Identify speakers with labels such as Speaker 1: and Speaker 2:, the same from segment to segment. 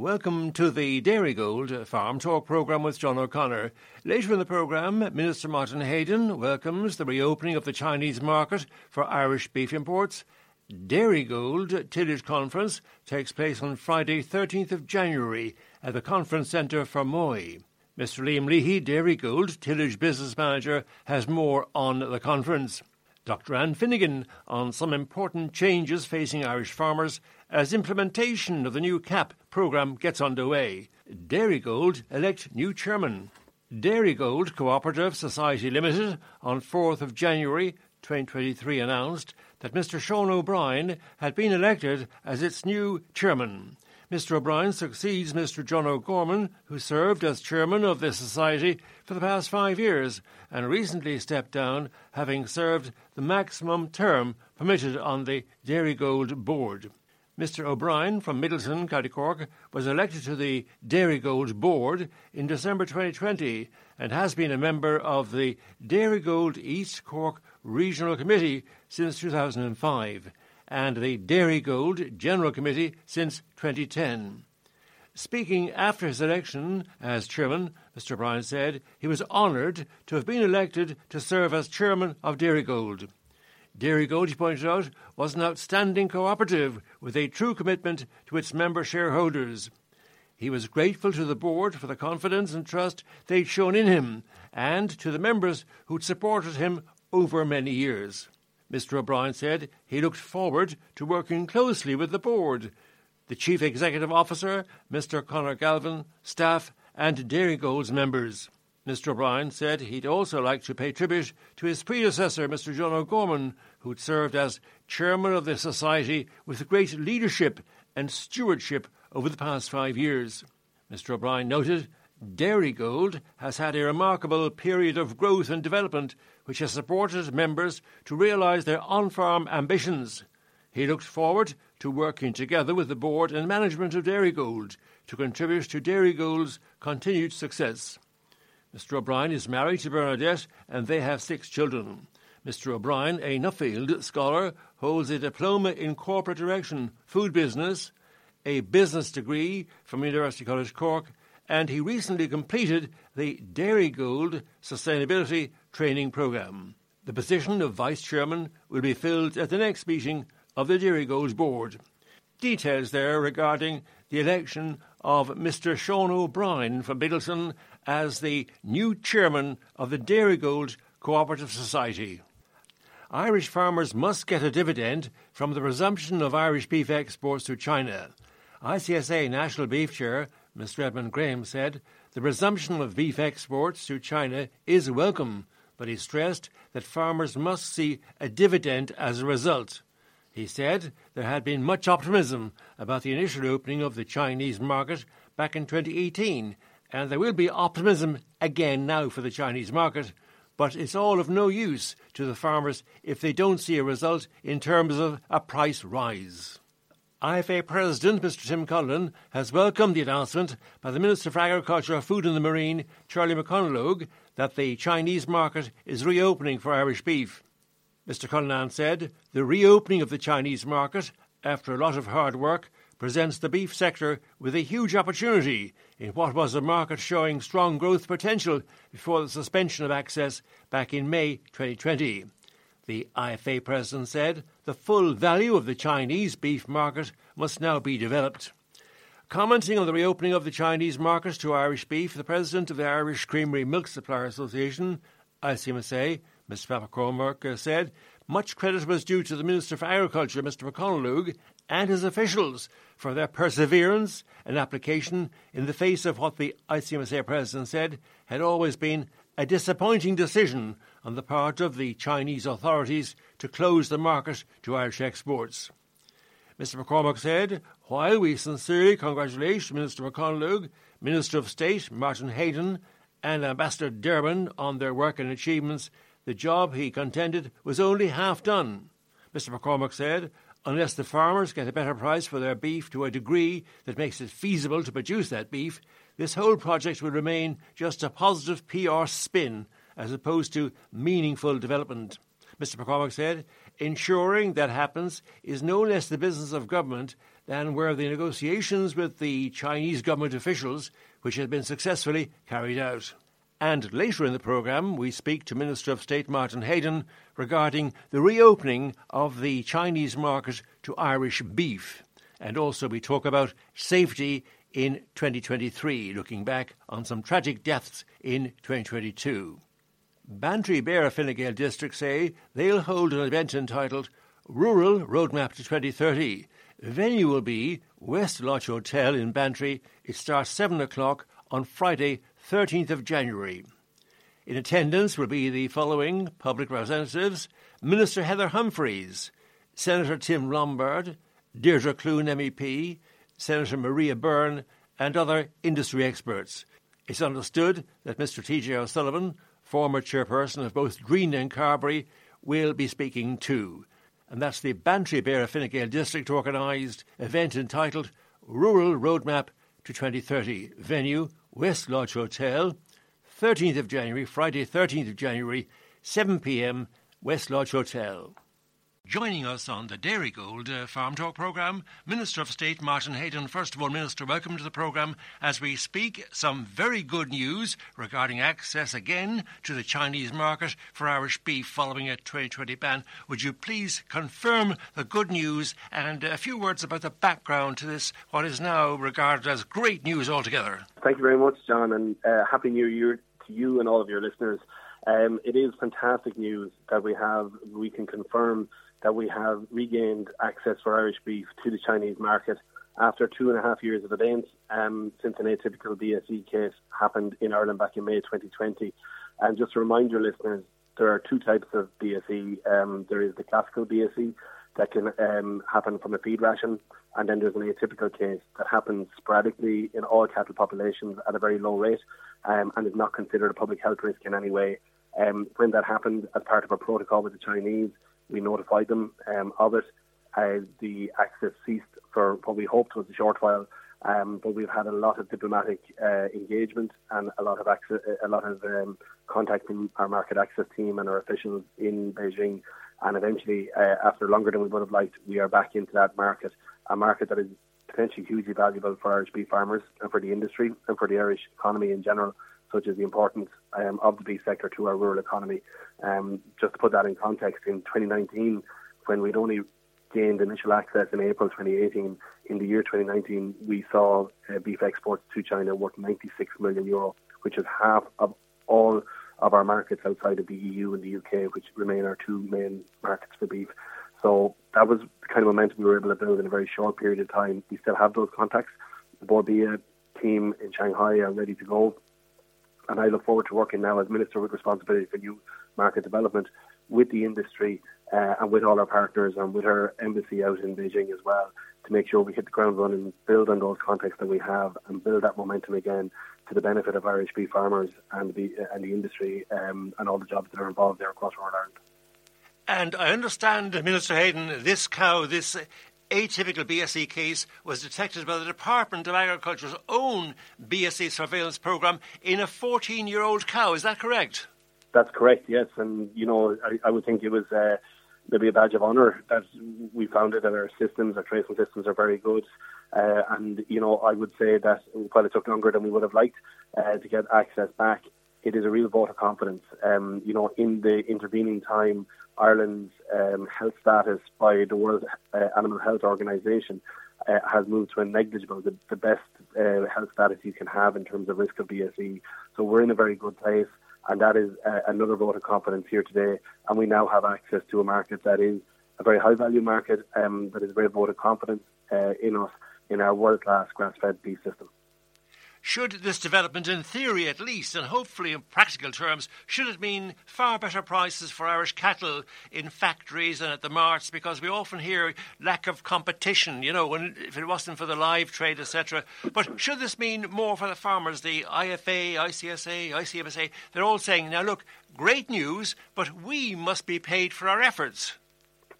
Speaker 1: Welcome to the Dairygold Farm Talk programme with John O'Connor. Later in the programme, Minister Martin Heydon welcomes the reopening of the Chinese market for Irish beef imports. Dairygold Tillage Conference takes place on Friday, 13th of January at the Conference Centre Fermoy. Mr. Liam Leahy, Dairygold Tillage Business Manager, has more on the conference. Dr. Anne Finnegan on some important changes facing Irish farmers as implementation of the new CAP programme gets underway. Dairygold elect new chairman. Dairygold Cooperative Society Limited on 4th of January 2023 announced that Mr. Sean O'Brien had been elected as its new chairman. Mr. O'Brien succeeds Mr. John O'Gorman, who served as chairman of the society for the past five years and recently stepped down, having served the maximum term permitted on the Dairygold board. Mr. O'Brien from Midleton, County Cork, was elected to the Dairygold board in December 2020 and has been a member of the Dairygold East Cork Regional Committee since 2005 and the Dairygold General Committee since 2010. Speaking after his election as chairman, Mr. O'Brien said he was honoured to have been elected to serve as chairman of Dairygold. Dairygold, he pointed out, was an outstanding cooperative with a true commitment to its member shareholders. He was grateful to the board for the confidence and trust they'd shown in him and to the members who'd supported him over many years. Mr. O'Brien said he looked forward to working closely with the board, the Chief Executive Officer, Mr. Conor Galvin, staff, and Dairygold's members. Mr. O'Brien said he'd also like to pay tribute to his predecessor, Mr. John O'Gorman, who'd served as chairman of the society with great leadership and stewardship over the past five years. Mr. O'Brien noted Dairygold has had a remarkable period of growth and development which has supported members to realise their on farm ambitions. He looked forward to working together with the board and management of Dairygold to contribute to Dairygold's continued success. Mr. O'Brien is married to Bernadette and they have six children. Mr. O'Brien, a Nuffield scholar, holds a diploma in corporate direction, food business, a business degree from University College Cork, and he recently completed the Dairygold Sustainability Training Programme. The position of Vice Chairman will be filled at the next meeting of the Dairy Dairygold Board. Details there regarding the election of Mr. Sean O'Brien from Midleton as the new chairman of the Dairygold Cooperative Society. Irish farmers must get a dividend from the resumption of Irish beef exports to China. ICSA National Beef Chair Mr. Edmund Graham said the resumption of beef exports to China is welcome, but he stressed that farmers must see a dividend as a result. He said there had been much optimism about the initial opening of the Chinese market back in 2018, and there will be optimism again now for the Chinese market, but it's all of no use to the farmers if they don't see a result in terms of a price rise. IFA President Mr Tim Cullinan has welcomed the announcement by the Minister for Agriculture, Food and the Marine, Charlie McConalogue, that the Chinese market is reopening for Irish beef. Mr Cullinan said the reopening of the Chinese market, after a lot of hard work, presents the beef sector with a huge opportunity in what was a market showing strong growth potential before the suspension of access back in May 2020. The IFA president said the full value of the Chinese beef market must now be developed. Commenting on the reopening of the Chinese market to Irish beef, the president of the Irish Creamery Milk Supplier Association, ICMSA, Mr. McCormack, uh, said much credit was due to the Minister for Agriculture, Mr. McConalogue, and his officials for their perseverance and application in the face of what the ICMSA president said had always been a disappointing decision on the part of the Chinese authorities to close the market to Irish exports. Mr. McCormack said, While we sincerely congratulate Minister McConalogue, Minister of State Martin Heydon, and Ambassador Derwin on their work and achievements, the job, he contended, was only half done. Mr. McCormack said, Unless the farmers get a better price for their beef to a degree that makes it feasible to produce that beef, this whole project will remain just a positive PR spin as opposed to meaningful development. Mr. McCormack said, ensuring that happens is no less the business of government than were the negotiations with the Chinese government officials, which had been successfully carried out. And later in the programme, we speak to Minister of State Martin Heydon regarding the reopening of the Chinese market to Irish beef. And also, we talk about safety in 2023, looking back on some tragic deaths in 2022. Bantry Beara Fine Gael district say they'll hold an event entitled Rural Roadmap to 2030. The venue will be West Lodge Hotel in Bantry. It starts 7 o'clock on Friday, 13th of January. In attendance will be the following public representatives Minister Heather Humphreys, Senator Tim Lombard, Deirdre Clune MEP, Senator Maria Byrne, and other industry experts. It's understood that Mr. T.J. O'Sullivan, former chairperson of both Green and Carbery, will be speaking too. And that's the Bantry Beara Fine Gael District organised event entitled Rural Roadmap to 2030. Venue West Lodge Hotel, 13th of January, Friday, 13th of January, 7 pm, West Lodge Hotel. Joining us on the Dairygold uh, Farm Talk programme, Minister of State Martin Heydon. First of all, Minister, welcome to the programme. As we speak, some very good news regarding access again to the Chinese market for Irish beef following a 2020 ban. Would you please confirm the good news and a few words about the background to this, what is now regarded as great news altogether?
Speaker 2: Thank you very much, John, and uh, Happy New Year to you and all of your listeners. Um, it is fantastic news that we have, we can confirm that we have regained access for Irish beef to the Chinese market after two and a half years of events um, since an atypical BSE case happened in Ireland back in May 2020. And just to remind your listeners, there are two types of BSE. Um, there is the classical BSE that can um, happen from a feed ration, and then there's an atypical case that happens sporadically in all cattle populations at a very low rate um, and is not considered a public health risk in any way. Um, when that happened, as part of a protocol with the Chinese, we notified them um, of it. Uh, the access ceased for what we hoped was a short while, um, but we've had a lot of diplomatic uh, engagement and a lot of access, a lot of um, contact from our market access team and our officials in Beijing. And eventually, uh, after longer than we would have liked, we are back into that market, a market that is potentially hugely valuable for Irish beef farmers and for the industry and for the Irish economy in general such as the importance um, of the beef sector to our rural economy. Um, just to put that in context, in 2019, when we'd only gained initial access in April 2018, in the year 2019, we saw uh, beef exports to China worth 96 million euro, which is half of all of our markets outside of the EU and the UK, which remain our two main markets for beef. So that was the kind of momentum we were able to build in a very short period of time. We still have those contacts. The Bord Bia team in Shanghai are ready to go and I look forward to working now as Minister with responsibility for new market development with the industry uh, and with all our partners and with our embassy out in Beijing as well to make sure we hit the ground running, build on those contacts that we have, and build that momentum again to the benefit of Irish beef farmers and the and the industry um, and all the jobs that are involved there across Northern Ireland.
Speaker 1: And I understand, Minister Heydon, this cow, this atypical BSE case was detected by the Department of Agriculture's own BSE surveillance program in a 14 year old cow. Is that correct?
Speaker 2: That's correct, yes. And, you know, I, I would think it was uh, maybe a badge of honour that we found it that our systems, our tracing systems are very good. Uh, and, you know, I would say that while it took longer than we would have liked uh, to get access back, it is a real vote of confidence. Um, you know, in the intervening time, Ireland's um, health status by the World uh, Animal Health Organization uh, has moved to a negligible, the, the best uh, health status you can have in terms of risk of BSE. So we're in a very good place, and that is uh, another vote of confidence here today. And we now have access to a market that is a very high value market, um, that is a very vote of confidence uh, in us, in our world class grass fed beef system.
Speaker 1: Should this development, in theory at least, and hopefully in practical terms, should it mean far better prices for Irish cattle in factories and at the marts? Because we often hear lack of competition, you know, when, if it wasn't for the live trade, etc. But should this mean more for the farmers? The IFA, ICSA, ICMSA, they're all saying, now look, great news, but we must be paid for our efforts.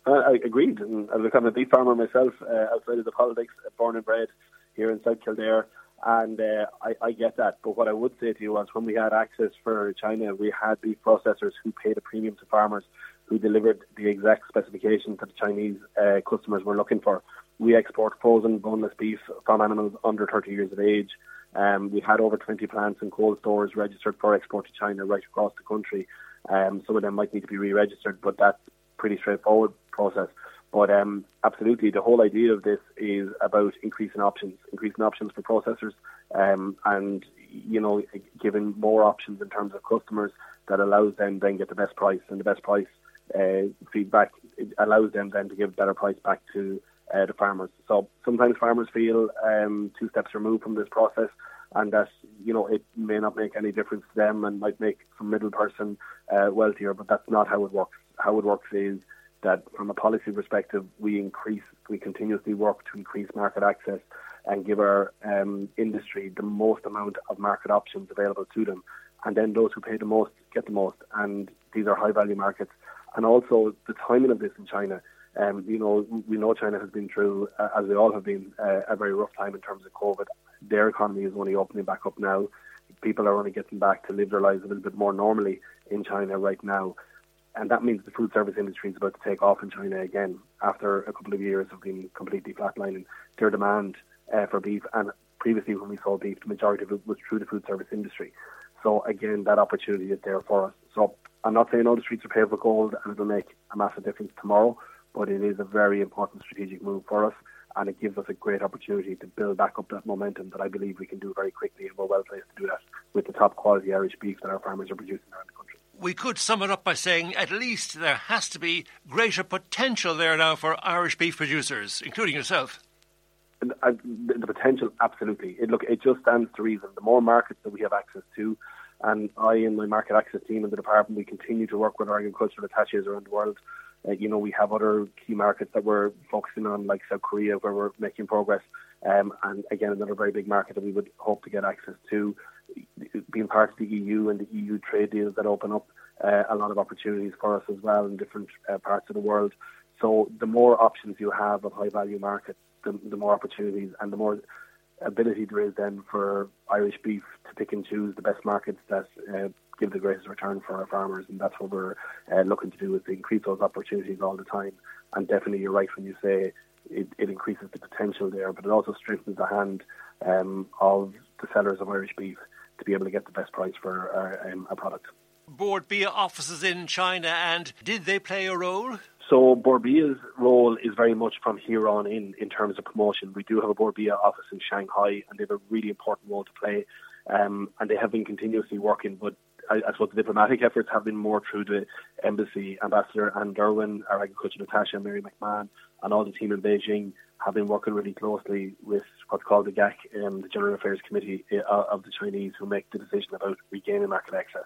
Speaker 2: Uh, I agreed. And as a beef farmer myself, uh, outside of the politics, born and bred here in South Kildare, and uh, I, I get that. But what I would say to you was when we had access for China, we had beef processors who paid a premium to farmers who delivered the exact specifications that the Chinese uh, customers were looking for. We export frozen boneless beef from animals under 30 years of age. Um, we had over 20 plants and cold stores registered for export to China right across the country. Um, some of them might need to be re-registered, but that's pretty straightforward process. But um, absolutely, the whole idea of this is about increasing options, increasing options for processors, um, and you know, giving more options in terms of customers that allows them then get the best price and the best price uh, feedback. Allows them then to give better price back to uh, the farmers. So sometimes farmers feel um, two steps removed from this process, and that you know it may not make any difference to them and might make some middle person uh, wealthier. But that's not how it works. How it works is that from a policy perspective, we increase, we continuously work to increase market access and give our um, industry the most amount of market options available to them. And then those who pay the most get the most. And these are high value markets. And also the timing of this in China. Um, you know, we know China has been through, uh, as we all have been, uh, a very rough time in terms of COVID. Their economy is only opening back up now. People are only getting back to live their lives a little bit more normally in China right now and that means the food service industry is about to take off in China again after a couple of years of being completely flatlining their demand uh, for beef. And previously, when we saw beef, the majority of it was through the food service industry. So again, that opportunity is there for us. So I'm not saying all the streets are paved with gold and it'll make a massive difference tomorrow, but it is a very important strategic move for us. And it gives us a great opportunity to build back up that momentum that I believe we can do very quickly, and we're well placed to do that with the top quality Irish beef that our farmers are producing around the country
Speaker 1: we could sum it up by saying at least there has to be greater potential there now for Irish beef producers, including yourself.
Speaker 2: Uh, the potential, absolutely. It, look, it just stands to reason. The more markets that we have access to, and I and my market access team in the department, we continue to work with our agricultural attaches around the world. Uh, you know, we have other key markets that we're focusing on, like South Korea, where we're making progress. Um, and again, another very big market that we would hope to get access to being part of the EU and the EU trade deals that open up uh, a lot of opportunities for us as well in different uh, parts of the world. So the more options you have of high value markets, the, the, more opportunities and the more ability there is then for Irish beef to pick and choose the best markets that uh, give the greatest return for our farmers. And that's what we're uh, looking to do is to increase those opportunities all the time. And definitely you're right when you say it, it increases the potential there, but it also strengthens the hand um, of the sellers of Irish beef to be able to get the best price for our, um, our product.
Speaker 1: Bord Bia offices in China, and did they play a role?
Speaker 2: So Bord Bia's role is very much from here on in in terms of promotion. We do have a Bord Bia office in Shanghai, and they have a really important role to play. Um, and they have been continuously working, but I, suppose the diplomatic efforts have been more through the embassy ambassador Anne Derwin, our agricultural attaché, Mary McMahon, and all the team in Beijing have been working really closely with what's called the GAC, um, the General Affairs Committee uh, of the Chinese, who make the decision about regaining market access.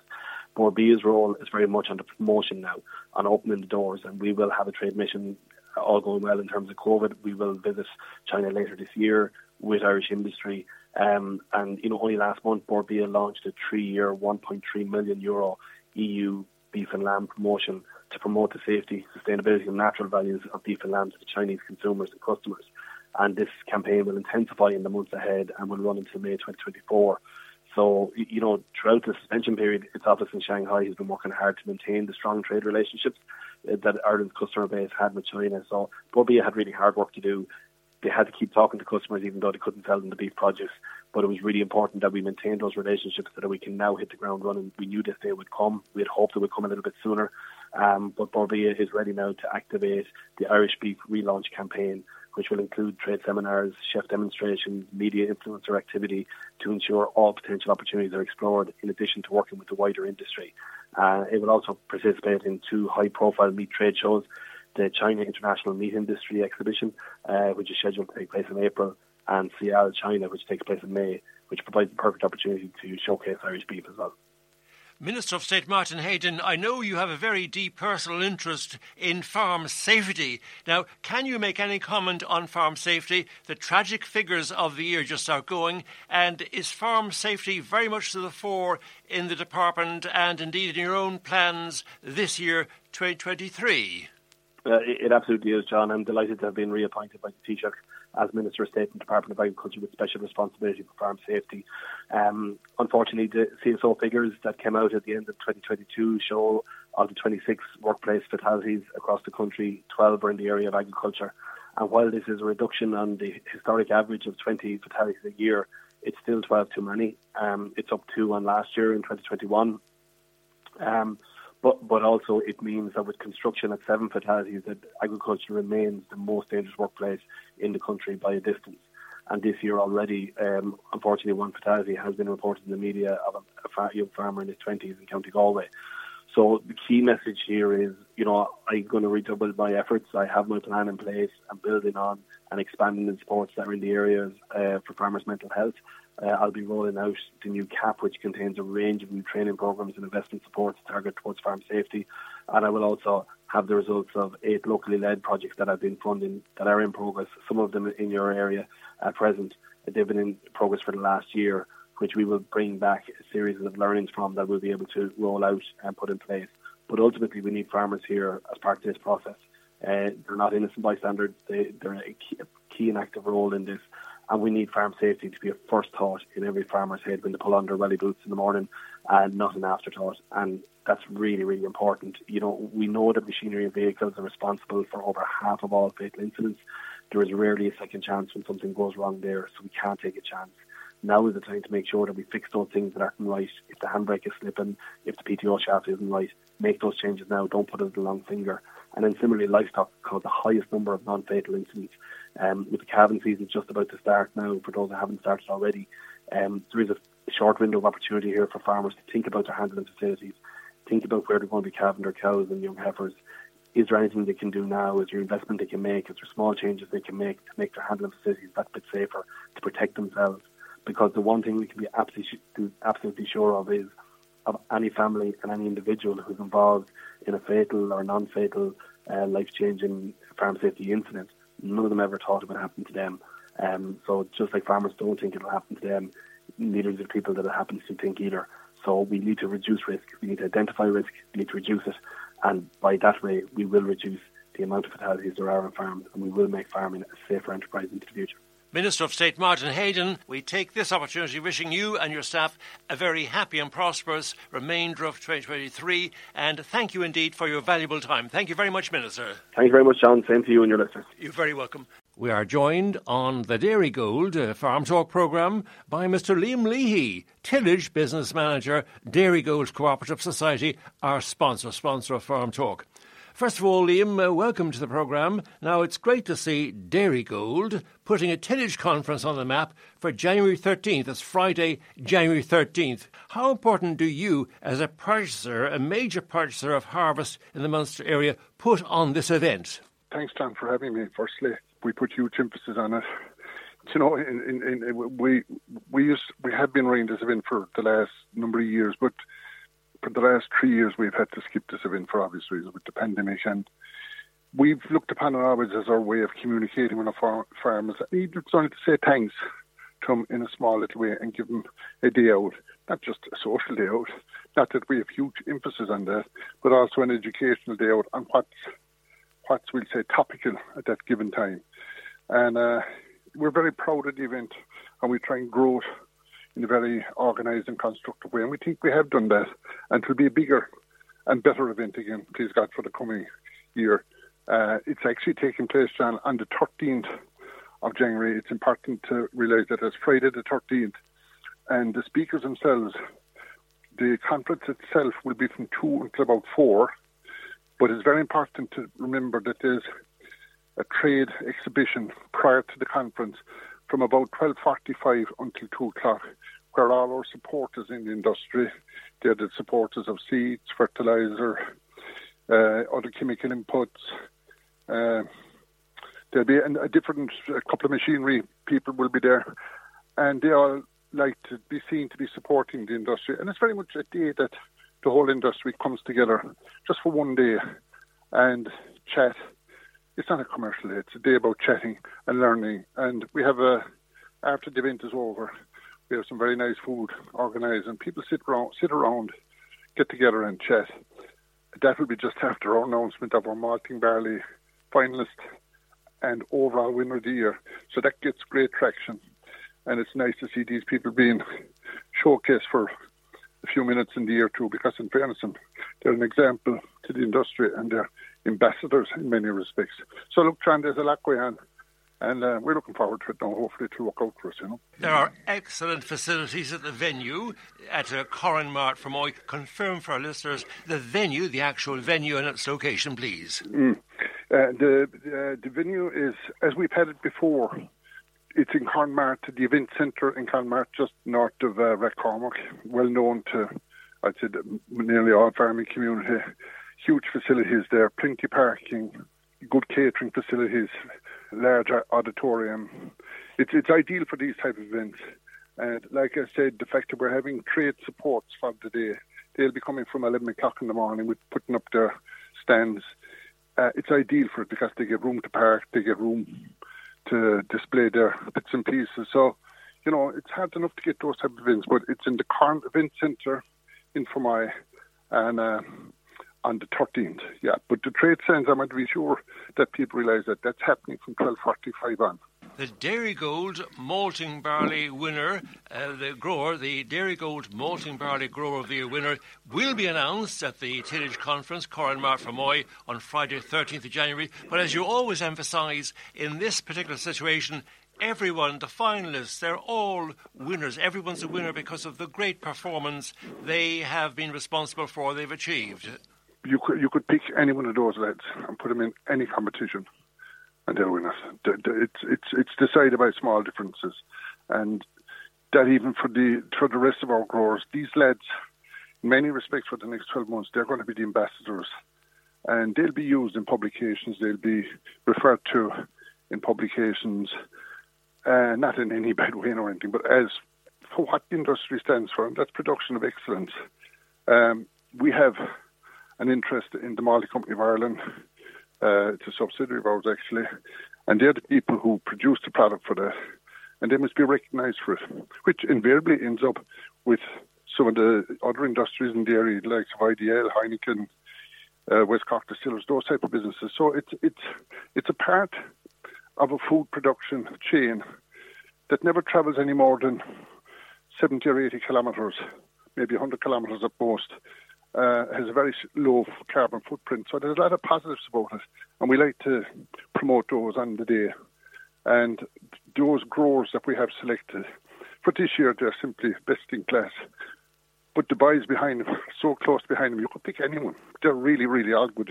Speaker 2: Bord Bia's role is very much on the promotion now, on opening the doors, and we will have a trade mission all going well in terms of COVID. We will visit China later this year with Irish industry. Um, and, you know, only last month, Bord Bia launched a three-year, 1.3 million euro EU beef and lamb promotion to promote the safety, sustainability and natural values of beef and lamb to the Chinese consumers and customers. And this campaign will intensify in the months ahead and will run until May 2024. So, you know, throughout the suspension period, its office in Shanghai has been working hard to maintain the strong trade relationships uh, that Ireland's customer base had with China. So, Bord Bia had really hard work to do. They had to keep talking to customers even though they couldn't sell them the beef produce. but it was really important that we maintained those relationships so that we can now hit the ground running. We knew this day would come. We had hoped it would come a little bit sooner, um, but Bord Bia is ready now to activate the Irish Beef relaunch campaign, which will include trade seminars, chef demonstrations, media influencer activity to ensure all potential opportunities are explored, in addition to working with the wider industry. Uh, it will also participate in two high profile meat trade shows the China International Meat Industry Exhibition, uh, which is scheduled to take place in April, and SIAL, China, which takes place in May, which provides the perfect opportunity to showcase Irish beef as well.
Speaker 1: Minister of State Martin Heydon, I know you have a very deep personal interest in farm safety. Now, can you make any comment on farm safety? The tragic figures of the year just outgoing, and is farm safety very much to the fore in the department and indeed in your own plans this year, 2023?
Speaker 2: Uh, it, absolutely is, John. I'm delighted to have been reappointed by the Taoiseach as Minister of State the Department of Agriculture with special responsibility for farm safety. Um, unfortunately, the CSO figures that came out at the end of 2022 show of the 26 workplace fatalities across the country, 12 are in the area of agriculture. And while this is a reduction on the historic average of 20 fatalities a year, it's still 12 too many. Um, it's up two on last year in 2021. Um, but, but also it means that with construction at seven fatalities, that agriculture remains the most dangerous workplace in the country by a distance. And this year already, um, unfortunately, one fatality has been reported in the media of a, a young farmer in his 20s in County Galway. So the key message here is, you know, I'm going to redouble my efforts. I have my plan in place. I'm building on and expanding the supports that are in the areas uh, for farmers' mental health. Uh, I'll be rolling out the new CAP, which contains a range of new training programs and investment supports targeted towards farm safety. And I will also have the results of eight locally led projects that I've been funding that are in progress, some of them in your area at present. They've been in progress for the last year, which we will bring back a series of learnings from that we'll be able to roll out and put in place. But ultimately, we need farmers here as part of this process. Uh, they're not innocent bystanders. They, they're a key, a key and active role in this and we need farm safety to be a first thought in every farmer's head when they pull on their welly boots in the morning and not an afterthought. And that's really, really important. You know, we know that machinery and vehicles are responsible for over half of all fatal incidents. There is rarely a second chance when something goes wrong there, so we can't take a chance. Now is the time to make sure that we fix those things that aren't right. If the handbrake is slipping, if the PTO shaft isn't right, make those changes now. Don't put it on the long finger. And then similarly, livestock caused the highest number of non-fatal incidents um, with the calving season just about to start now, for those that haven't started already, um, there is a short window of opportunity here for farmers to think about their handling facilities, think about where they're going to be calving their cows and young heifers. Is there anything they can do now? Is there investment they can make? Is there small changes they can make to make their handling facilities that bit safer to protect themselves? Because the one thing we can be absolutely, absolutely sure of is of any family and any individual who's involved in a fatal or non-fatal uh, life-changing farm safety incident None of them ever thought it would happen to them. Um, so just like farmers don't think it'll happen to them, neither do the people that it happens to think either. So we need to reduce risk. We need to identify risk. We need to reduce it, and by that way, we will reduce the amount of fatalities there are on farms, and we will make farming a safer enterprise into the future.
Speaker 1: Minister of State Martin Heydon, we take this opportunity wishing you and your staff a very happy and prosperous remainder of 2023 and thank you indeed for your valuable time. Thank you very much, Minister.
Speaker 2: Thank you very much, John. Same to you and your listeners.
Speaker 1: You're very welcome. We are joined on the Dairygold uh, Farm Talk programme by Mr. Liam Leahy, Tillage Business Manager, Dairy Gold Cooperative Society, our sponsor, sponsor of Farm Talk. First of all, Liam, uh, welcome to the programme. Now, it's great to see Dairy Gold putting a tillage conference on the map for January 13th. It's Friday, January 13th. How important do you, as a purchaser, a major purchaser of harvest in the Munster area, put on this event?
Speaker 3: Thanks, John, for having me. Firstly, we put huge emphasis on it. You know, in, in, in, we we used, we have been running this event for the last number of years, but for the last three years, we've had to skip this event for obvious reasons with the pandemic, and we've looked upon it always as our way of communicating with our far- farmers. Even it's only to say thanks to them in a small little way and give them a day out, not just a social day out. Not that we have huge emphasis on that, but also an educational day out on what's what's we'll say topical at that given time. And uh, we're very proud of the event, and we try and grow it in a very organised and constructive way. And we think we have done that. And it will be a bigger and better event again, please God, for the coming year. Uh, it's actually taking place, John, on the 13th of January. It's important to realise that it's Friday the 13th and the speakers themselves. The conference itself will be from two until about four, but it's very important to remember that there's a trade exhibition prior to the conference from about 12.45 until 2 o'clock, where all our supporters in the industry, the supporters of seeds, fertilizer, uh, other chemical inputs, uh, there'll be a, a different a couple of machinery people will be there, and they all like to be seen to be supporting the industry. And it's very much a day that the whole industry comes together just for one day and chat. It's not a commercial day; it's a day about chatting and learning. And we have a after the event is over, we have some very nice food organised, and people sit around, sit around, get together and chat. That will be just after our announcement of our malting barley finalist and overall winner of the year. So that gets great traction. And it's nice to see these people being showcased for a few minutes in the year too, because in fairness, they're an example to the industry and they're ambassadors in many respects. So look, Tran, there's a lot going on. And uh, we're looking forward to it now. Hopefully, to work out for us. You know,
Speaker 1: there are excellent facilities at the venue at uh, Corrin Mart. From I confirm for our listeners the venue, the actual venue, and its location, please.
Speaker 3: Mm. Uh, the uh, the venue is as we've had it before. It's in Clonmart, the event centre in Clonmart, just north of uh, well known to, I'd say, nearly all farming community. Huge facilities there, plenty parking, good catering facilities, large auditorium. It's it's ideal for these type of events. And like I said, the fact that we're having trade supports for the day, they'll be coming from 11 o'clock in the morning with putting up their stands uh, it's ideal for it because they get room to park, they get room to display their bits and pieces. So, you know, it's hard enough to get those type of events, but it's in the current event centre in Fermoy and uh, on the 13th. Yeah, but the trade stands, I want to be sure that people realise that that's happening from 12.45 on
Speaker 1: the Dairygold malting barley winner, uh, the grower, the Dairygold malting barley grower of the year winner, will be announced at the tillage conference, Corrin Mart Fermoy, on Friday, 13th of January. But as you always emphasise, in this particular situation, everyone, the finalists, they're all winners. Everyone's a winner because of the great performance they have been responsible for, they've achieved.
Speaker 3: You could, you could pick any one of those lads and put them in any competition and they'll win it. It's it's it's decided by small differences, and that even for the for the rest of our growers, these lads, in many respects, for the next twelve months, they're going to be the ambassadors, and they'll be used in publications. They'll be referred to in publications, uh, not in any bad way or anything, but as for what industry stands for, and that's production of excellence. Um, we have an interest in the Malting Company of Ireland uh, it's a subsidiary of ours actually, and they're the people who produce the product for that, and they must be recognised for it, which invariably ends up with some of the other industries in dairy, like IDL, Heineken, uh, West Cork Distillers, those type of businesses. So it's it's it's a part of a food production chain that never travels any more than 70 or 80 kilometres, maybe 100 kilometres at most, uh, has a very low carbon footprint. So there's a lot of positives about it, and we like to promote those on the day. And those growers that we have selected for this year, they're simply best in class. But the boys behind them, so close behind them, you could pick anyone. They're really, really all good.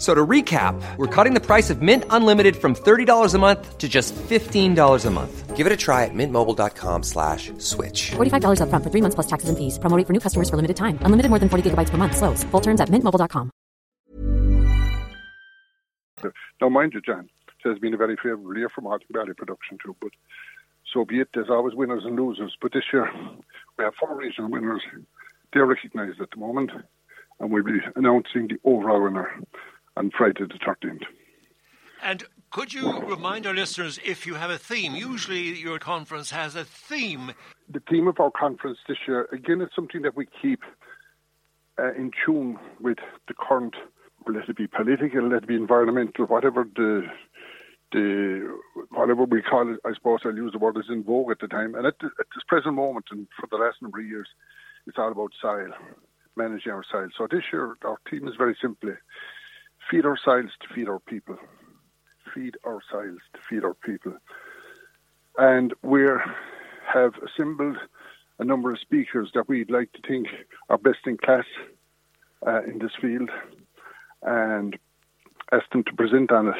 Speaker 4: F- So to recap, we're cutting the price of Mint Unlimited from $30 a month to just $15 a month. Give it a try at mintmobile.com slash switch.
Speaker 5: $45 upfront for three months plus taxes and fees. Promo rate for new customers for limited time. Unlimited more than 40 gigabytes per month. Slows. Full terms at mintmobile.com.
Speaker 3: Now, mind you, John, it has been a very favourable year for malting barley production too, but so be it. There's always winners and losers, but this year we have four regional winners. They're recognised at the moment, and we'll be announcing the overall winner on Friday the 13th.
Speaker 1: And could you remind our listeners if you have a theme? Usually your conference has a theme.
Speaker 3: The theme of our conference this year, again, is something that we keep uh, in tune with the current, let it be political, let it be environmental, whatever the the whatever we call it. I suppose I'll use the word is in vogue at the time. And at, the, at this present moment, and for the last number of years, it's all about soil, managing our soil. So this year, our theme is very simply feed our soils to feed our people. Feed our soils to feed our people. And we have assembled a number of speakers that we'd like to think are best in class uh, in this field and ask them to present on it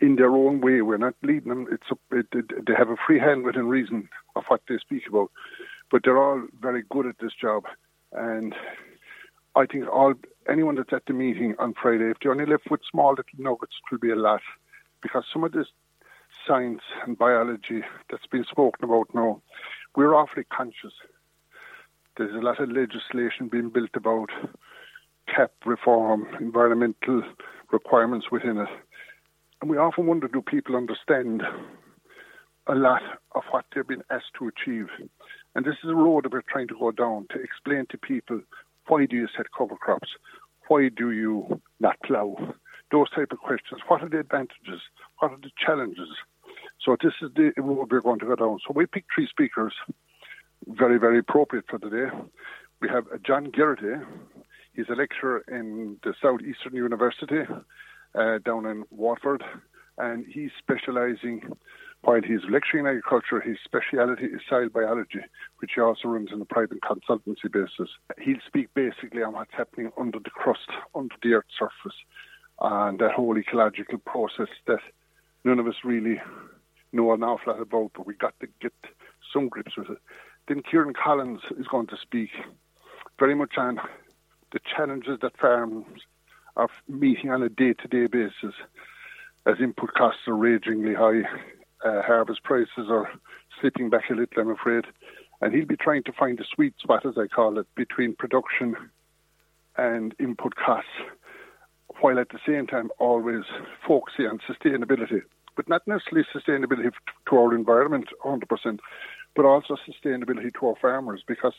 Speaker 3: in their own way. We're not leading them. It's up, it, it, they have a free hand within reason of what they speak about, but they're all very good at this job. And I think all anyone that's at the meeting on Friday, if they only left with small little nuggets, it will be a lot, because some of this science and biology that's been spoken about now, we're awfully conscious. There's a lot of legislation being built about CAP reform, environmental requirements within it. And we often wonder do people understand a lot of what they've been asked to achieve? And this is a road that we're trying to go down to explain to people why do you set cover crops? Why do you not plough? Those type of questions. What are the advantages? What are the challenges? So this is the road we're going to go down. So we picked three speakers, very, very appropriate for today. We have John Geraghty. He's a lecturer in the Southeastern University uh, down in Waterford, and he's specialising, while he's lecturing in agriculture, his speciality is soil biology, which he also runs on a private consultancy basis. He'll speak basically on what's happening under the crust, under the earth's surface, and that whole ecological process that none of us really know an awful lot about, but we've got to get some grips with it. Then Kieran Collins is going to speak very much on the challenges that farms are meeting on a day-to-day basis as input costs are ragingly high, uh, harvest prices are slipping back a little, I'm afraid, and he'll be trying to find a sweet spot, as I call it, between production and input costs, while at the same time always focusing on sustainability, but not necessarily sustainability to our environment 100%, but also sustainability to our farmers, because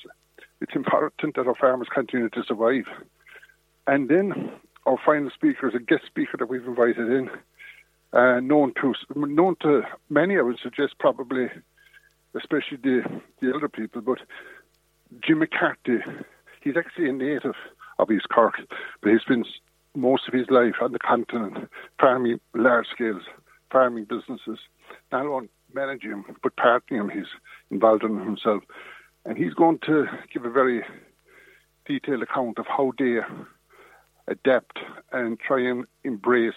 Speaker 3: it's important that our farmers continue to survive. And then our final speaker is a guest speaker that we've invited in, uh, known to known to many. I would suggest probably, especially the the elder people. But Jim McCarthy, he's actually a native of East Cork, but he's been most of his life on the continent farming large scales farming businesses. Not only managing them, but partnering them. He's involved in himself, and he's going to give a very detailed account of how they adapt and try and embrace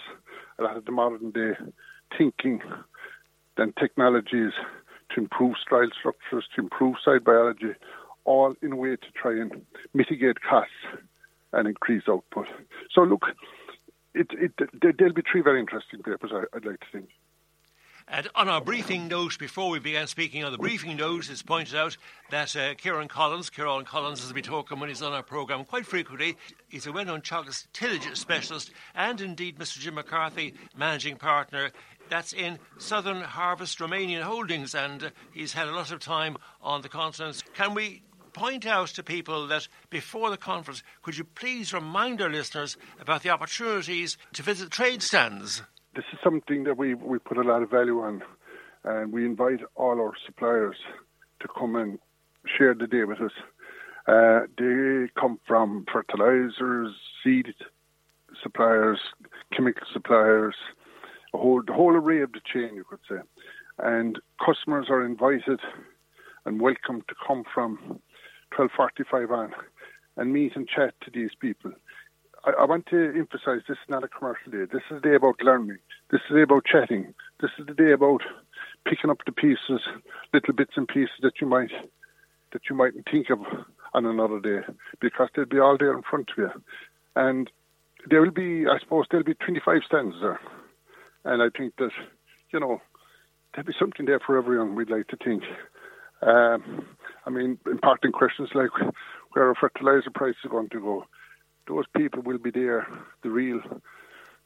Speaker 3: a lot of the modern day thinking and technologies to improve soil structures, to improve soil biology, all in a way to try and mitigate costs and increase output. So look, it, it, there'll be three very interesting papers, I, would like to think.
Speaker 1: And on our briefing note, before we began speaking on the briefing note, it's pointed out that uh, Kieran Collins, Kieran Collins, as we talk when he's on our programme quite frequently, he's a well known Teagasc tillage specialist, and indeed Mr. Jim McCarthy, managing partner That's in Southern Harvest Romanian Holdings, and uh, he's had a lot of time on the continent. Can we point out to people that before the conference, could you please remind our listeners about the opportunities to visit trade stands?
Speaker 3: This is something that we, we put a lot of value on, and we invite all our suppliers to come and share the day with us. Uh, they come from fertilizers, seed suppliers, chemical suppliers, a whole the whole array of the chain, you could say. And customers are invited and welcome to come from 12:45 on and meet and chat to these people. I, I want to emphasise this is not a commercial day. This is a day about learning. This is a day about chatting. This is the day about picking up the pieces, little bits and pieces that you might that you mightn't think of on another day because they'll be all there in front of you. And there will be, I suppose, there'll be 25 stands there. And I think that, you know, there'll be something there for everyone, we'd like to think. Um, I mean, important questions like where are fertilizer prices going to go? Those people will be there, the real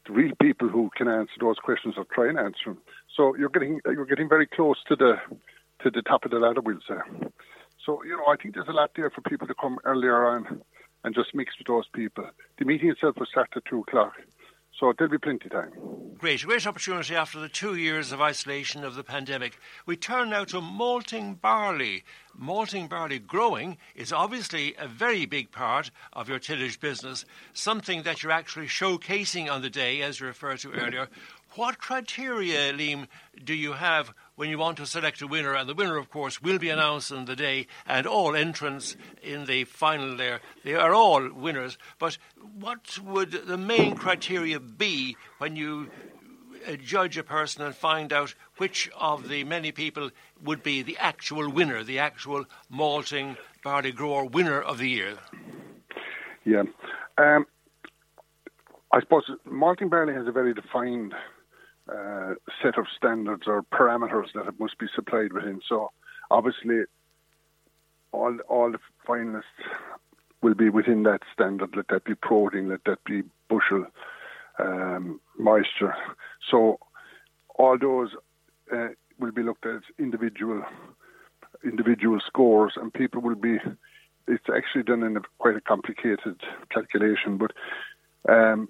Speaker 3: the real people who can answer those questions or try and answer them. So you're getting you're getting very close to the to the top of the ladder, we'll say. So you know, I think there's a lot there for people to come earlier on and just mix with those people. The meeting itself start at two o'clock. So there'll be plenty of time.
Speaker 1: Great, great opportunity after the two years of isolation of the pandemic. We turn now to malting barley. Malting barley growing is obviously a very big part of your tillage business, something that you're actually showcasing on the day, as you referred to earlier. What criteria, Liam, do you have when you want to select a winner? And the winner, of course, will be announced on the day, and all entrants in the final there, they are all winners. But what would the main criteria be when you uh, judge a person and find out which of the many people would be the actual winner, the actual malting barley grower winner of the year?
Speaker 3: Yeah. Um, I suppose malting barley has a very defined uh, set of standards or parameters that it must be supplied within. So obviously, all all the finalists will be within that standard. Let that be protein, let that be bushel um, moisture. So all those uh, will be looked at as individual individual scores, and people will be. It's actually done in a quite a complicated calculation, but um,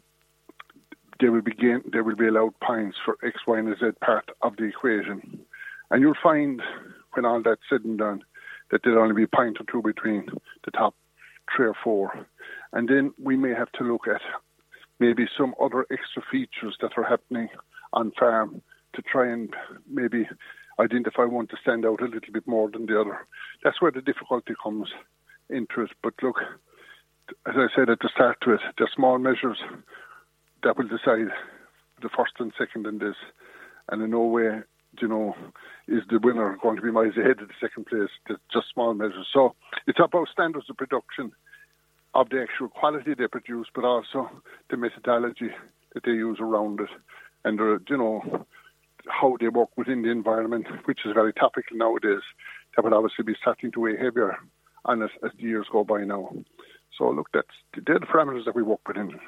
Speaker 3: they will begin they will be allowed points for X, Y, and Z part of the equation. And you'll find when all that's said and done that there'll only be a point or two between the top three or four. And then we may have to look at maybe some other extra features that are happening on farm to try and maybe identify one to stand out a little bit more than the other. That's where the difficulty comes into it. But look, as I said at the start to it, small measures that will decide the first and second in this. And in no way, you know, is the winner going to be miles ahead of the second place. Just small measures. So it's about standards of production of the actual quality they produce, but also the methodology that they use around it, and uh, the, you know how they work within the environment, which is very topical nowadays. That will obviously be starting to weigh heavier on as the years go by now. So look, that's they're the parameters that we work within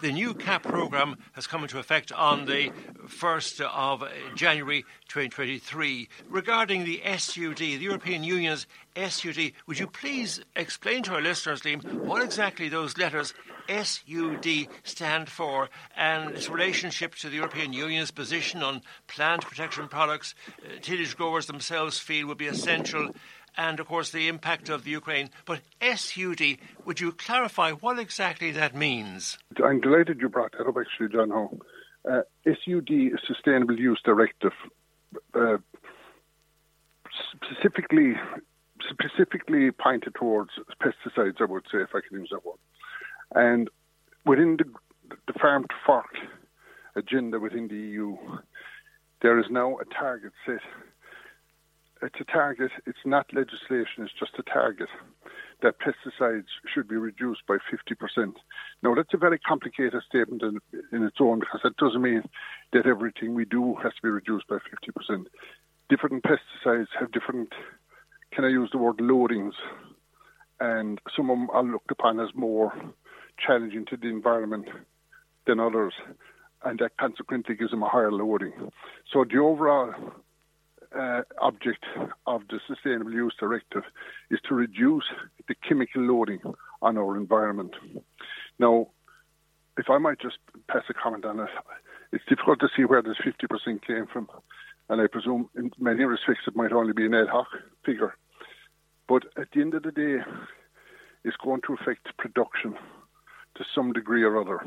Speaker 1: the new CAP programme has come into effect on the 1st of January 2023. Regarding the SUD, the European Union's SUD, would you please explain to our listeners, Liam, what exactly those letters SUD stand for and its relationship to the European Union's position on plant protection products uh, tillage growers themselves feel would be essential and, of course, the impact of the Ukraine. But SUD, would you clarify what exactly that means?
Speaker 3: I'm delighted you brought that up, actually, John Ho. Uh, SUD Sustainable Use Directive, uh, specifically specifically pointed towards pesticides, I would say, if I can use that word. And within the, the farm to fork agenda within the EU, there is now a target set it's a target. It's not legislation. It's just a target that pesticides should be reduced by 50%. Now, that's a very complicated statement in, in, its own because that doesn't mean that everything we do has to be reduced by 50%. Different pesticides have different, can I use the word loadings? And some of them are looked upon as more challenging to the environment than others. and that consequently gives them a higher loading. So the overall uh, object of the Sustainable Use Directive is to reduce the chemical loading on our environment. Now, if I might just pass a comment on it, it's difficult to see where this 50% came from, and I presume in many respects it might only be an ad hoc figure. But at the end of the day, it's going to affect production to some degree or other.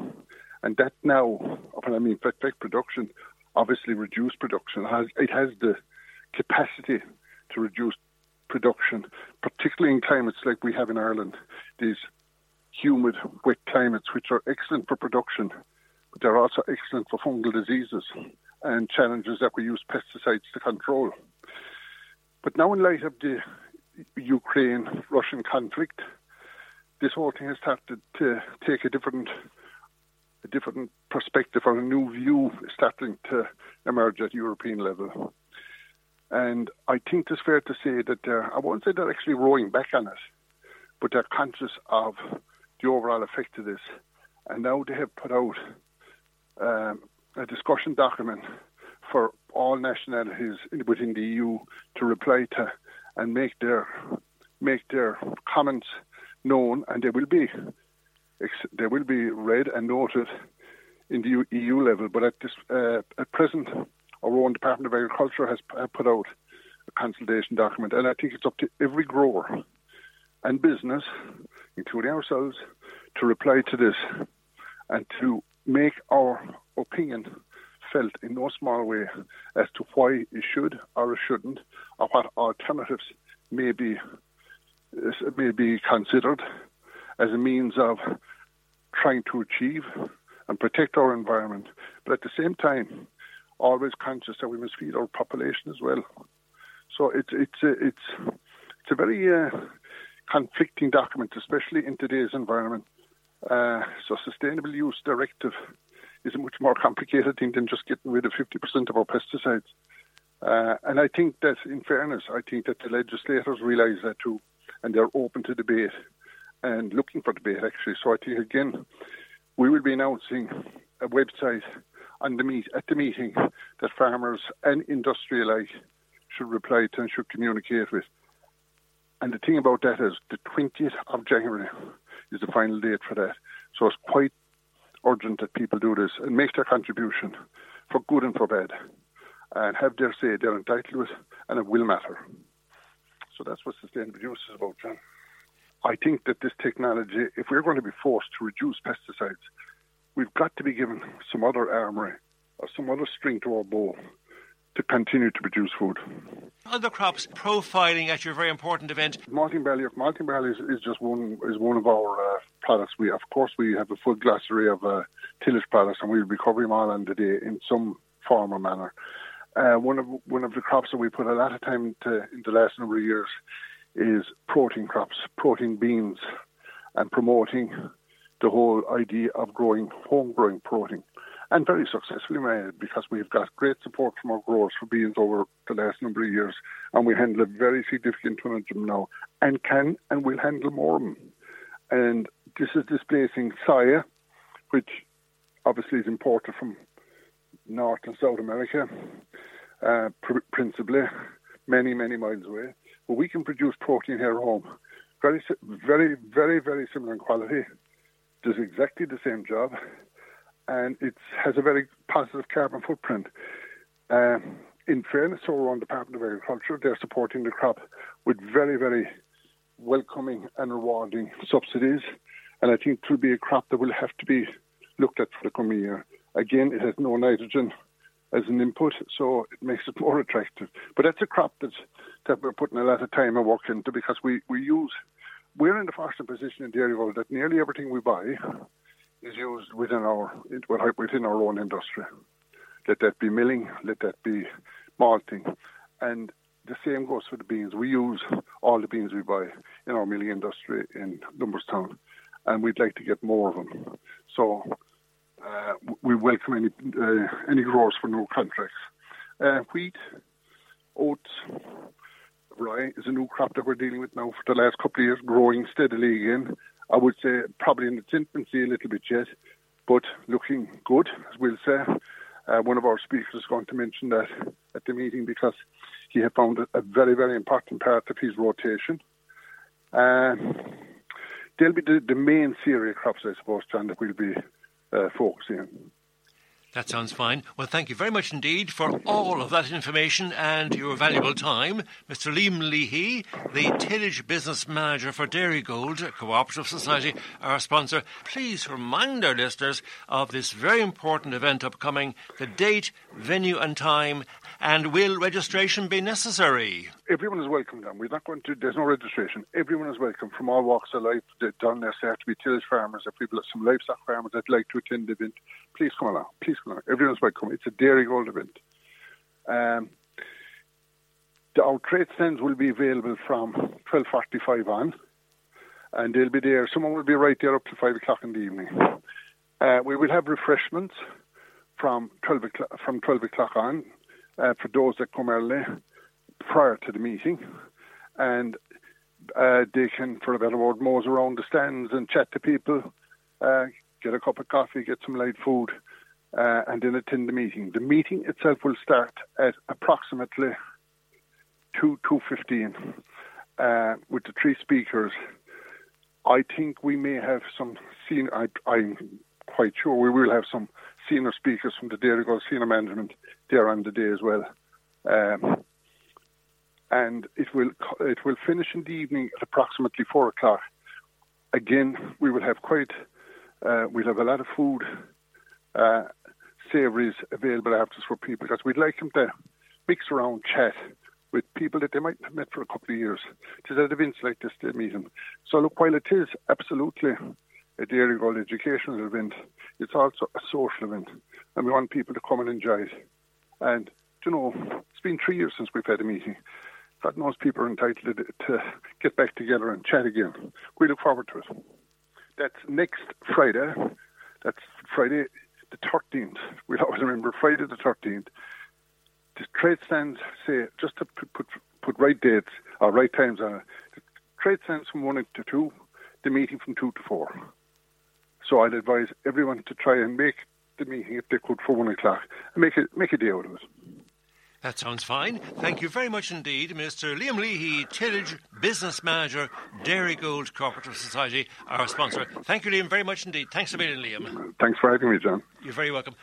Speaker 3: And that now, when I mean affect production, obviously reduce production. Has, it has the capacity to reduce production, particularly in climates like we have in Ireland, these humid, wet climates, which are excellent for production, but they're also excellent for fungal diseases and challenges that we use pesticides to control. But now, in light of the Ukraine Russian conflict, this whole thing has started to take a different a different perspective or a new view starting to emerge at European level. And I think it's fair to say that they're, I won't say they're actually rowing back on it, but they're conscious of the overall effect of this. And now they have put out um, a discussion document for all nationalities within the EU to reply to and make their make their comments known, and they will be they will be read and noted in the EU level. But at this uh, at present, our own Department of Agriculture has uh, put out a consultation document, and I think it's up to every grower and business, including ourselves, to reply to this and to make our opinion felt in no small way as to why it should or it shouldn't, or what alternatives may be may be considered as a means of trying to achieve and protect our environment, but at the same time, always conscious that we must feed our population as well. So it's it's a, it's it's a very uh, conflicting document, especially in today's environment. Uh, so, sustainable use directive is a much more complicated thing than just getting rid of 50% of our pesticides. Uh, and I think that, in fairness, I think that the legislators realise that too, and they're open to debate and looking for debate actually. So I think again, we will be announcing a website on the meet at the meeting that farmers and industry alike should reply to and should communicate with. And the thing about that is the 20th of January is the final date for that. So it's quite urgent that people do this and make their contribution for good and for bad and have their say. They're entitled to it and it will matter. So that's what sustainable use is about, John. I think that this technology, if we're going to be forced to reduce pesticides, we've got to be given some other armory or some other string to our bow to continue to produce food.
Speaker 1: Other crops profiling at your very important event.
Speaker 3: Malting barley, malting barley is, is just one is one of our uh, products. We of course we have a full glossary of uh, tillage products, and we'll be covering them all on the day in some form or manner. Uh, one of one of the crops that we put a lot of time into in the last number of years is protein crops, protein beans, and promoting the whole idea of growing home growing protein and very successfully made because we've got great support from our growers for beans over the last number of years, and we handle a very significant tonnage of them now, and can and will handle more of them. And this is displacing soya, which obviously is imported from North and South America, uh, pr- principally, many, many miles away. But we can produce protein here at home. Very, very, very, very similar in quality. Does exactly the same job and it has a very positive carbon footprint. Um, in fairness to our own Department of Agriculture, they're supporting the crop with very, very welcoming and rewarding subsidies. And I think it will be a crop that will have to be looked at for the coming year. Again, it has no nitrogen as an input, so it makes it more attractive. But that's a crop that's, that we're putting a lot of time and work into because we, we use, we're in the fortunate position in Dairygold that nearly everything we buy is used within our within our own industry. Let that be milling, let that be malting, and the same goes for the beans. We use all the beans we buy in our milling industry in Lombardstown, and we'd like to get more of them. So uh, we welcome any uh, any growers for new contracts. Uh, wheat, oats, rye is a new crop that we're dealing with now for the last couple of years, growing steadily again. I would say probably in its infancy a little bit yet, but looking good, as we'll say. Uh, one of our speakers is going to mention that at the meeting because he had found it a very, very important part of his rotation. Uh, they'll be the, the, main cereal crops, I suppose, John, that we'll be uh, focusing on.
Speaker 1: That sounds fine. Well, thank you very much indeed for all of that information and your valuable time. Mr. Liam Leahy, the Tillage Business Manager for Dairygold Cooperative Society, our sponsor. Please remind our listeners of this very important event upcoming, the date, venue and time, and will registration be necessary?
Speaker 3: Everyone is welcome, Dan. We're not going to, there's no registration. Everyone is welcome from all walks of life. Down there, so have to be tillage farmers, if people, at some livestock farmers that'd like to attend the event. Please come along. Please come along. Everyone's welcome. It's a Dairygold event. Um, the, our trade stands will be available from 12.45 on, and they'll be there. Someone will be right there up to 5 o'clock in the evening. Uh, we will have refreshments from 12 o'clock, from 12 o'clock on uh, for those that come early prior to the meeting, and uh, they can, for a better word, mose around the stands and chat to people, uh, get a cup of coffee, get some light food, uh, and then attend the meeting. The meeting itself will start at approximately two two fifteen uh, with the three speakers. I think we may have some senior. I, I'm quite sure we will have some senior speakers from the Dairygold senior management there on the day as well. Um, and it will it will finish in the evening at approximately four o'clock. Again, we will have quite uh, we'll have a lot of food, uh, savouries available after for people because we'd like them to mix around, chat with people that they might have met for a couple of years. Is at events like this they meet them. So look, while it is absolutely a dairy Dairygold educational event, it's also a social event, and we want people to come and enjoy it. And you know, it's been three years since we've had a meeting. God knows people are entitled to get back together and chat again. We look forward to it. That's next Friday. That's Friday the 13th. We'll always remember Friday the 13th. The trade stands say, just to put, put, put right dates or right times on it, the trade stands from 1 to 2, the meeting from 2 to 4. So I'd advise everyone to try and make the meeting if they could for 1 o'clock and make, it, make a day out of it.
Speaker 1: That sounds fine. Thank you very much indeed, Mr. Liam Leahy, Tillage Business Manager, Dairygold Cooperative Society, our sponsor. Thank you, Liam, very much indeed. Thanks a million, Liam.
Speaker 3: Thanks for having me, John.
Speaker 1: You're very welcome.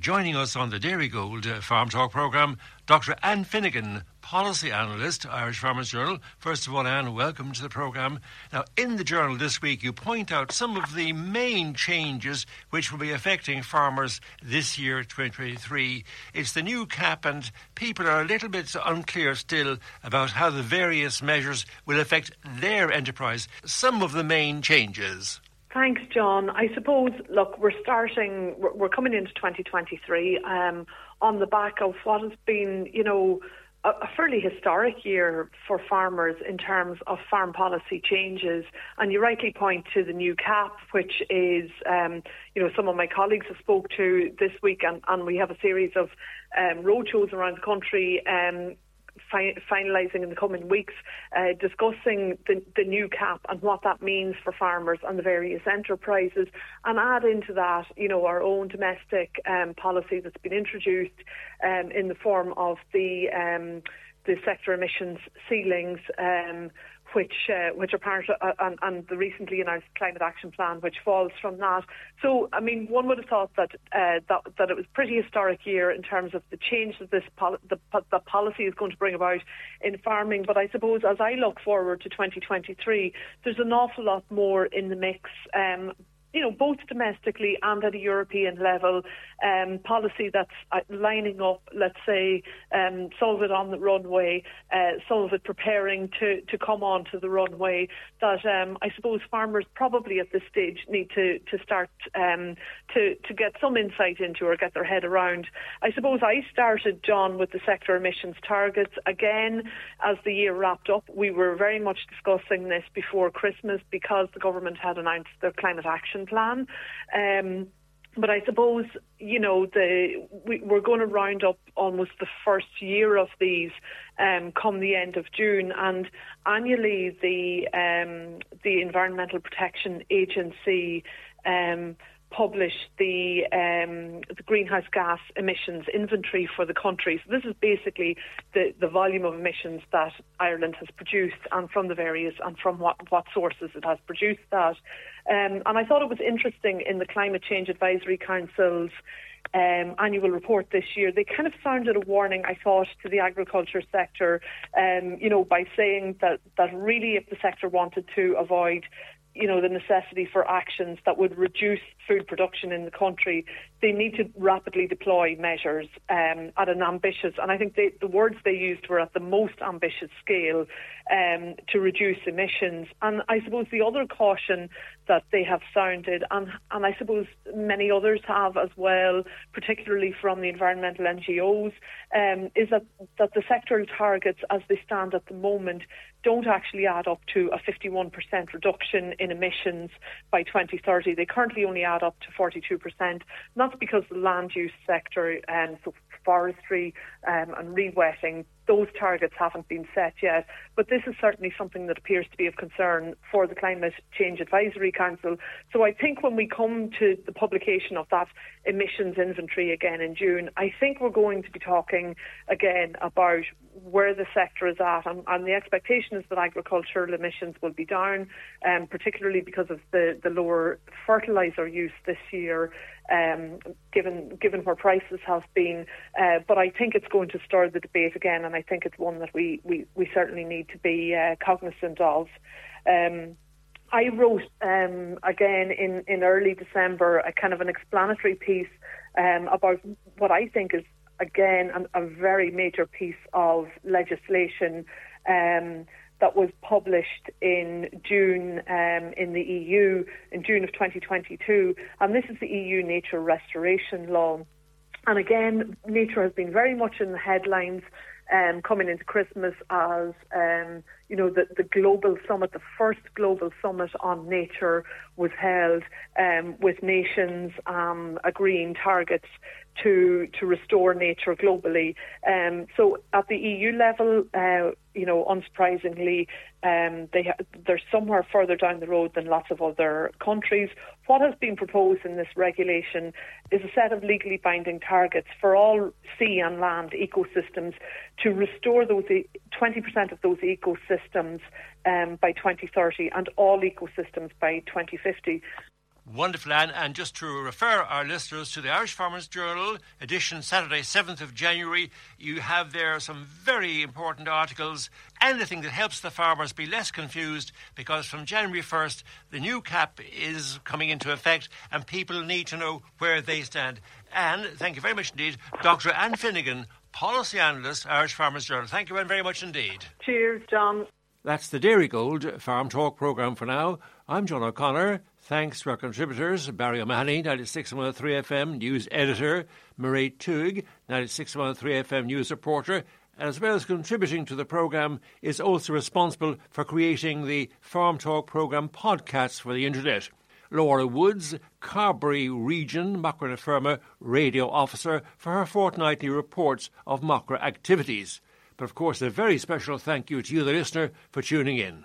Speaker 1: Joining us on the Dairygold uh, Farm Talk programme, Dr. Anne Finnegan, policy analyst, Irish Farmers Journal. First of all, Anne, welcome to the programme. Now, in the journal this week, you point out some of the main changes which will be affecting farmers this year, 2023. It's the new CAP, and people are a little bit unclear still about how the various measures will affect their enterprise. Some of the main changes.
Speaker 6: Thanks, John. I suppose, look, we're starting, we're coming into 2023 um, on the back of what has been, you know, a fairly historic year for farmers in terms of farm policy changes. And you rightly point to the new CAP, which is, um, you know, some of my colleagues have spoke to this week, and, and we have a series of um, roadshows around the country um, fi- finalising in the coming weeks, uh, discussing the, the new CAP and what that means for farmers and the various enterprises, and add into that, you know, our own domestic um, policy that's been introduced um, in the form of the um, the sector emissions ceilings. Which uh, which are part of, uh, the recently announced climate action plan, which falls from that. So, I mean, one would have thought that uh, that, that it was a pretty historic year in terms of the change that this pol- the, the policy is going to bring about in farming. But I suppose as I look forward to 2023, there's an awful lot more in the mix. Um, you know, both domestically and at a European level, um, policy that's uh, lining up, let's say, um, of it on the runway, uh, of it preparing to, to come onto the runway, that um, I suppose farmers probably at this stage need to, to start um, to, to get some insight into or get their head around. I suppose I started, John, with the sector emissions targets. Again, as the year wrapped up, we were very much discussing this before Christmas because the government had announced their climate action plan. Um, but I suppose you know the we, are going to round up almost the first year of these um, come the end of June, and annually the um, the Environmental Protection Agency um, publish the um, the greenhouse gas emissions inventory for the country. So this is basically the, the volume of emissions that Ireland has produced and from the various and from what, what sources it has produced that. Um, and I thought it was interesting in the Climate Change Advisory Council's um, annual report this year, they kind of sounded a warning, I thought, to the agriculture sector, um, you know, by saying that, that really if the sector wanted to avoid you know, the necessity for actions that would reduce food production in the country, they need to rapidly deploy measures um, at an ambitious, and I think they, the words they used were at the most ambitious scale um, to reduce emissions. And I suppose the other caution that they have sounded, and, and I suppose many others have as well, particularly from the environmental NGOs, um, is that, that the sectoral targets as they stand at the moment don't actually add up to a 51% reduction in emissions by 2030. They currently only add up to 42%. And that's because the land use sector, um, so forestry um, and rewetting, those targets haven't been set yet. But this is certainly something that appears to be of concern for the Climate Change Advisory Council. So I think when we come to the publication of that emissions inventory again in June, I think we're going to be talking again about where the sector is at, and, and, the expectation is that agricultural emissions will be down, um, particularly because of the, the lower fertiliser use this year, um, given given where prices have been. Uh, but I think it's going to stir the debate again, and I think it's one that we we, we certainly need to be uh, cognizant of. Um, I wrote um, again in, in early December a kind of an explanatory piece um, about what I think is again a, a very major piece of legislation um, that was published in June um, in the EU in June of 2022, and this is the EU Nature Restoration Law. And again, nature has been very much in the headlines um, coming into Christmas as um, you know the, the global summit, the first global summit on nature was held um, with nations um, agreeing targets to to restore nature globally. Um, so at the EU level, uh, you know, unsurprisingly, um, they ha- they're somewhere further down the road than lots of other countries. What has been proposed in this regulation is a set of legally binding targets for all sea and land ecosystems to restore those 20% of those ecosystems um, by 2030 and all ecosystems by 2050.
Speaker 1: Wonderful, Anne. And just to refer our listeners to the Irish Farmers Journal, edition Saturday, 7th of January, you have there some very important articles, anything that helps the farmers be less confused, because from January 1st, the new CAP is coming into effect, and people need to know where they stand. And thank you very much indeed, Dr. Anne Finnegan, policy analyst, Irish Farmers Journal. Thank you, Anne, very much indeed.
Speaker 6: Cheers, John.
Speaker 1: That's the Dairygold Farm Talk programme for now. I'm John O'Connor. Thanks to our contributors, Barry O'Mahony, 96.3 FM news editor, Marie Tug, 96.3 FM news reporter, and as well as contributing to the programme, is also responsible for creating the Farm Talk programme podcasts for the internet. Laura Woods, Carbery Region Macra na Feirme radio officer for her fortnightly reports of Macra activities. But of course, a very special thank you to you, the listener, for tuning in.